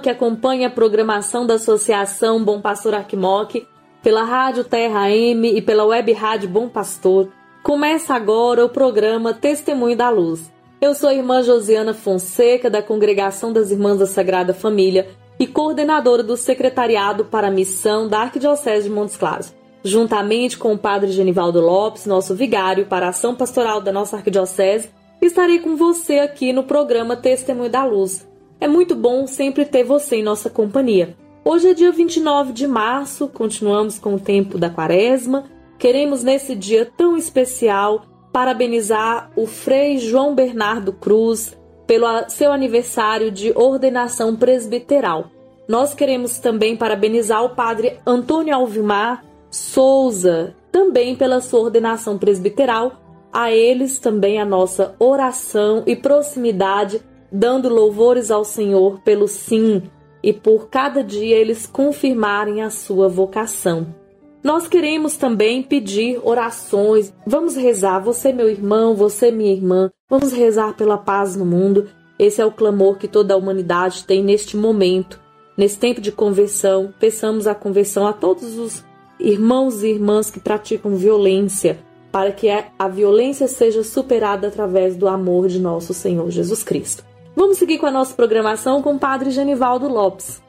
Que acompanha a programação da Associação Bom Pastor Arquimoc pela Rádio Terra M e pela Web Rádio Bom Pastor, começa agora o programa Testemunho da Luz. Eu sou a irmã Josiana Fonseca, da Congregação das Irmãs da Sagrada Família e coordenadora do Secretariado para a Missão da Arquidiocese de Montes Claros. Juntamente com o Padre Genivaldo Lopes, nosso vigário para a ação pastoral da nossa Arquidiocese, estarei com você aqui no programa Testemunho da Luz. É muito bom sempre ter você em nossa companhia. Hoje é dia 29 de março, continuamos com o tempo da quaresma. Queremos nesse dia tão especial parabenizar o Frei João Bernardo Cruz pelo seu aniversário de ordenação presbiteral. Nós queremos também parabenizar o Padre Antônio Alvimar Souza, também pela sua ordenação presbiteral. A eles também a nossa oração e proximidade, dando louvores ao Senhor pelo sim e por cada dia eles confirmarem a sua vocação. Nós queremos também pedir orações. Vamos rezar, você, meu irmão, você, minha irmã. Vamos rezar pela paz no mundo. Esse é o clamor que toda a humanidade tem neste momento, nesse tempo de conversão. Peçamos a conversão a todos os irmãos e irmãs que praticam violência, para que a violência seja superada através do amor de nosso Senhor Jesus Cristo. Vamos seguir com a nossa programação com o Padre Genivaldo Lopes.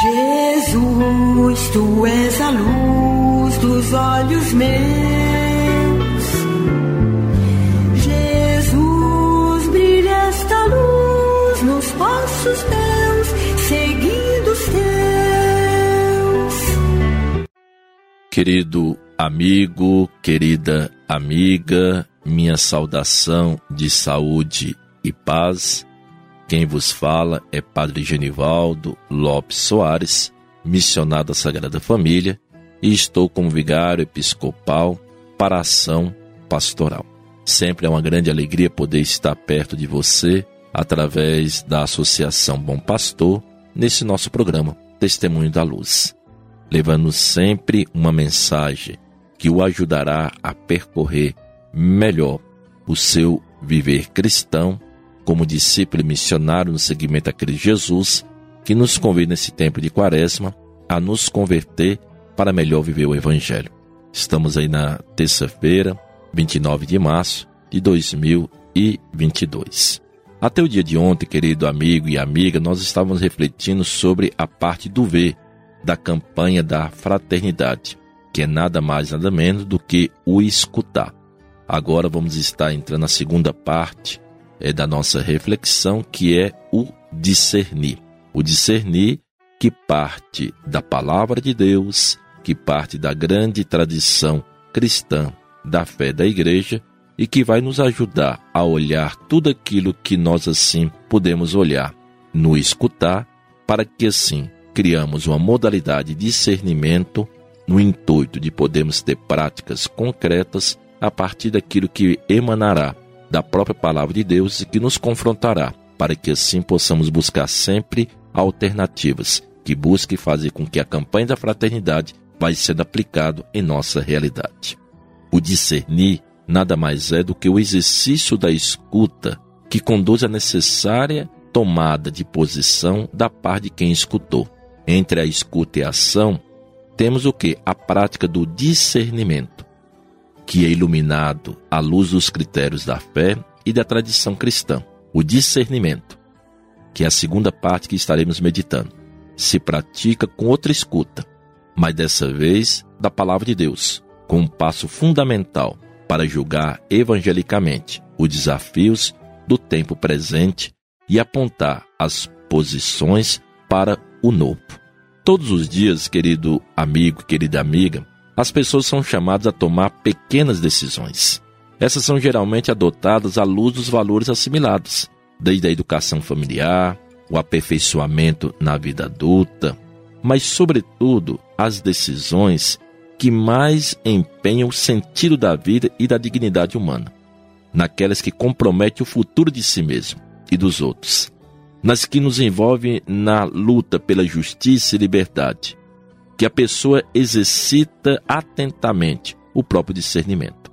Jesus, tu és a luz dos olhos meus. Jesus, brilha esta luz nos passos meus, Querido amigo, querida amiga, minha saudação de saúde e paz. Quem vos fala é Padre Genivaldo Lopes Soares, missionário da Sagrada Família, e estou como vigário episcopal para ação pastoral. Sempre é uma grande alegria poder estar perto de você através da Associação Bom Pastor nesse nosso programa Testemunho da Luz levando sempre uma mensagem que o ajudará a percorrer melhor o seu viver cristão como discípulo missionário no seguimento a Cristo Jesus, que nos convida nesse tempo de quaresma a nos converter para melhor viver o Evangelho. Estamos aí na terça-feira, 29 de março de 2022. Até o dia de ontem, querido amigo e amiga, nós estávamos refletindo sobre a parte do ver da campanha da fraternidade, que é nada mais nada menos do que o escutar. Agora vamos estar entrando na segunda parte é, da nossa reflexão, que é o discernir. O discernir que parte da palavra de Deus, que parte da grande tradição cristã da fé da igreja e que vai nos ajudar a olhar tudo aquilo que nós assim podemos olhar no escutar, para que assim criamos uma modalidade de discernimento no intuito de podermos ter práticas concretas a partir daquilo que emanará da própria palavra de Deus e que nos confrontará, para que assim possamos buscar sempre alternativas que busquem fazer com que a campanha da fraternidade vai sendo aplicado em nossa realidade. O discernir nada mais é do que o exercício da escuta que conduz à necessária tomada de posição da parte de quem escutou. Entre a escuta e a ação, temos o que? A prática do discernimento, que é iluminado à luz dos critérios da fé e da tradição cristã. O discernimento, que é a segunda parte que estaremos meditando, se pratica com outra escuta, mas dessa vez da palavra de Deus, com um passo fundamental para julgar evangelicamente os desafios do tempo presente e apontar as posições para o novo. Todos os dias, querido amigo, querida amiga, as pessoas são chamadas a tomar pequenas decisões. Essas são geralmente adotadas à luz dos valores assimilados, desde a educação familiar, o aperfeiçoamento na vida adulta, mas, sobretudo, as decisões que mais empenham o sentido da vida e da dignidade humana, naquelas que comprometem o futuro de si mesmo e dos outros, nas que nos envolvem na luta pela justiça e liberdade, que a pessoa exercita atentamente o próprio discernimento.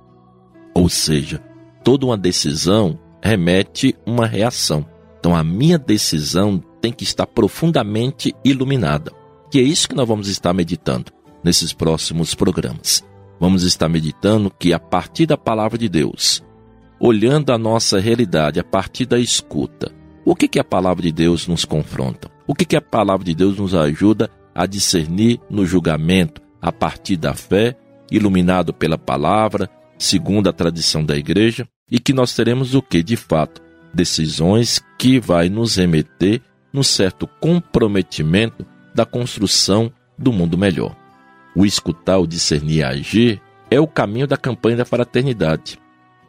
Ou seja, toda uma decisão remete uma reação. Então a minha decisão tem que estar profundamente iluminada. E é isso que nós vamos estar meditando nesses próximos programas. Vamos estar meditando que a partir da palavra de Deus, olhando a nossa realidade a partir da escuta, o que, que a palavra de Deus nos confronta? O que, que a palavra de Deus nos ajuda a discernir no julgamento a partir da fé, iluminado pela palavra, segundo a tradição da igreja? e que nós teremos o que de fato decisões que vai nos remeter num certo comprometimento da construção do mundo melhor. O escutar, o discernir e agir é o caminho da campanha da fraternidade,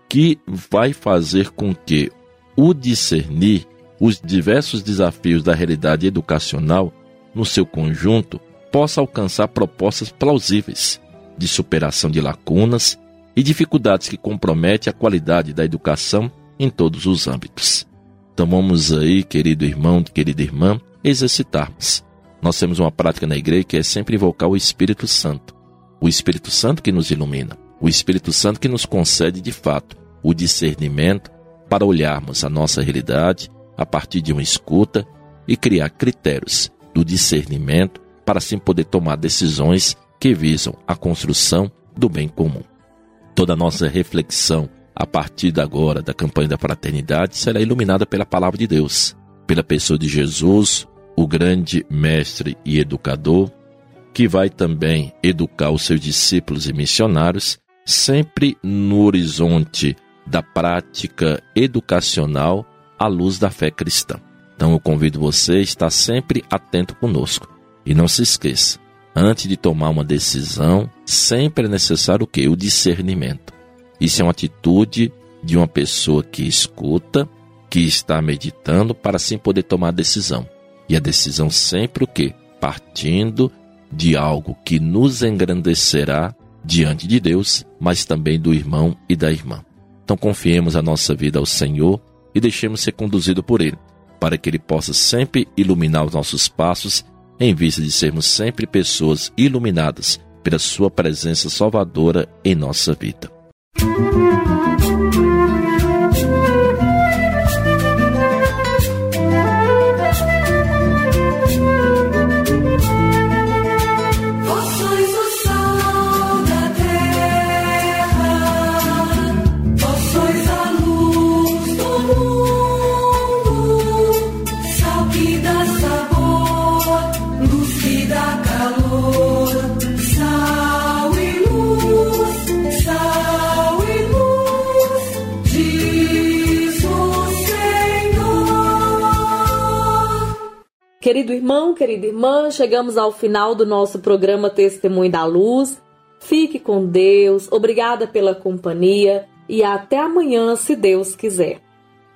que vai fazer com que o discernir os diversos desafios da realidade educacional no seu conjunto possa alcançar propostas plausíveis de superação de lacunas e dificuldades que comprometem a qualidade da educação em todos os âmbitos. Então vamos aí, querido irmão, querida irmã, exercitarmos. Nós temos uma prática na igreja que é sempre invocar o Espírito Santo. O Espírito Santo que nos ilumina, o Espírito Santo que nos concede de fato o discernimento para olharmos a nossa realidade a partir de uma escuta e criar critérios do discernimento para assim poder tomar decisões que visam a construção do bem comum. Toda nossa reflexão a partir de agora da campanha da fraternidade será iluminada pela palavra de Deus, pela pessoa de Jesus, o grande mestre e educador, que vai também educar os seus discípulos e missionários, sempre no horizonte da prática educacional à luz da fé cristã. Então eu convido você a estar sempre atento conosco. E não se esqueça, Antes de tomar uma decisão, sempre é necessário o quê? O discernimento. Isso é uma atitude de uma pessoa que escuta, que está meditando para assim poder tomar a decisão. E a decisão sempre o quê? Partindo de algo que nos engrandecerá diante de Deus, mas também do irmão e da irmã. Então confiemos a nossa vida ao Senhor e deixemos ser conduzido por Ele, para que Ele possa sempre iluminar os nossos passos em vista de sermos sempre pessoas iluminadas pela Sua presença salvadora em nossa vida. Querido irmão, querida irmã, chegamos ao final do nosso programa Testemunho da Luz. Fique com Deus, obrigada pela companhia e até amanhã, se Deus quiser.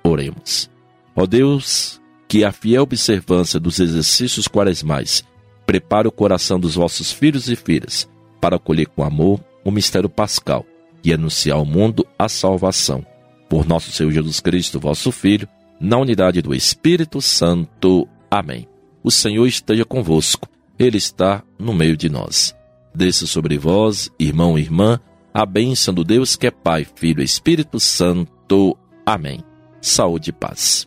Oremos. Ó Deus, que a fiel observância dos exercícios quaresmais prepare o coração dos vossos filhos e filhas para acolher com amor o mistério pascal e anunciar ao mundo a salvação. Por nosso Senhor Jesus Cristo, vosso Filho, na unidade do Espírito Santo. Amém. O Senhor esteja convosco, Ele está no meio de nós. Desça sobre vós, irmão e irmã, a bênção do Deus que é Pai, Filho e Espírito Santo. Amém. Saúde e paz.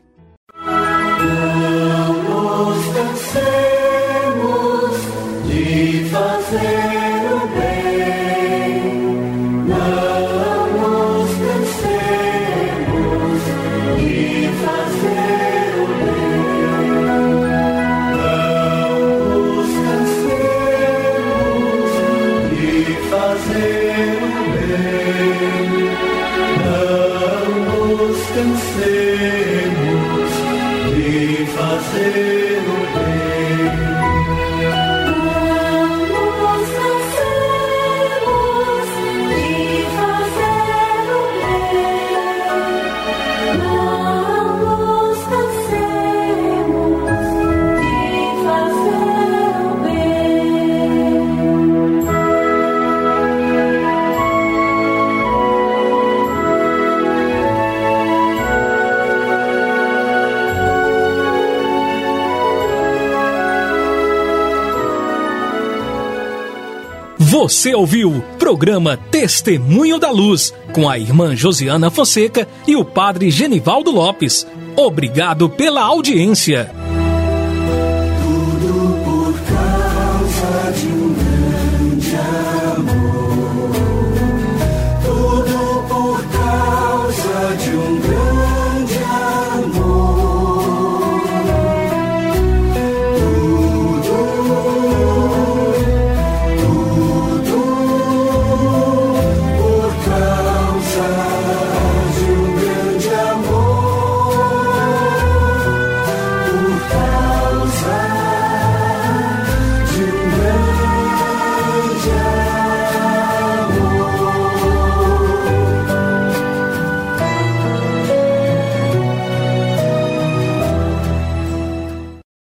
Você ouviu programa Testemunho da Luz com a irmã Josiana Fonseca e o padre Genivaldo Lopes. Obrigado pela audiência.